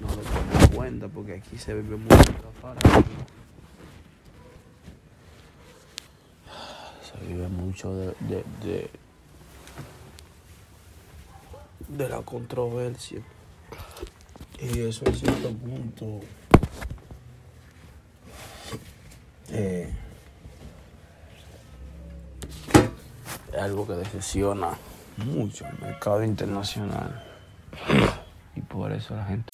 No lo tomo en cuenta porque aquí se vive mucho afuera. Se vive mucho de, de la controversia. Y eso en cierto punto eh, es algo que decepciona mucho el mercado internacional. Y por eso la gente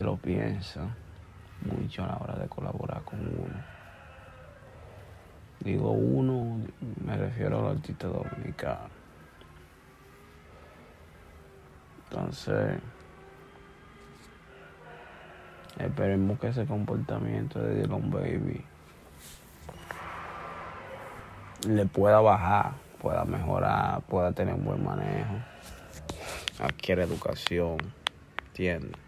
Lo piensa mucho a la hora de colaborar con uno. Digo uno, me refiero al artista dominicano. Entonces, esperemos que ese comportamiento de Dylan Baby le pueda bajar, pueda mejorar, pueda tener un buen manejo, adquiere educación, ¿entiendes?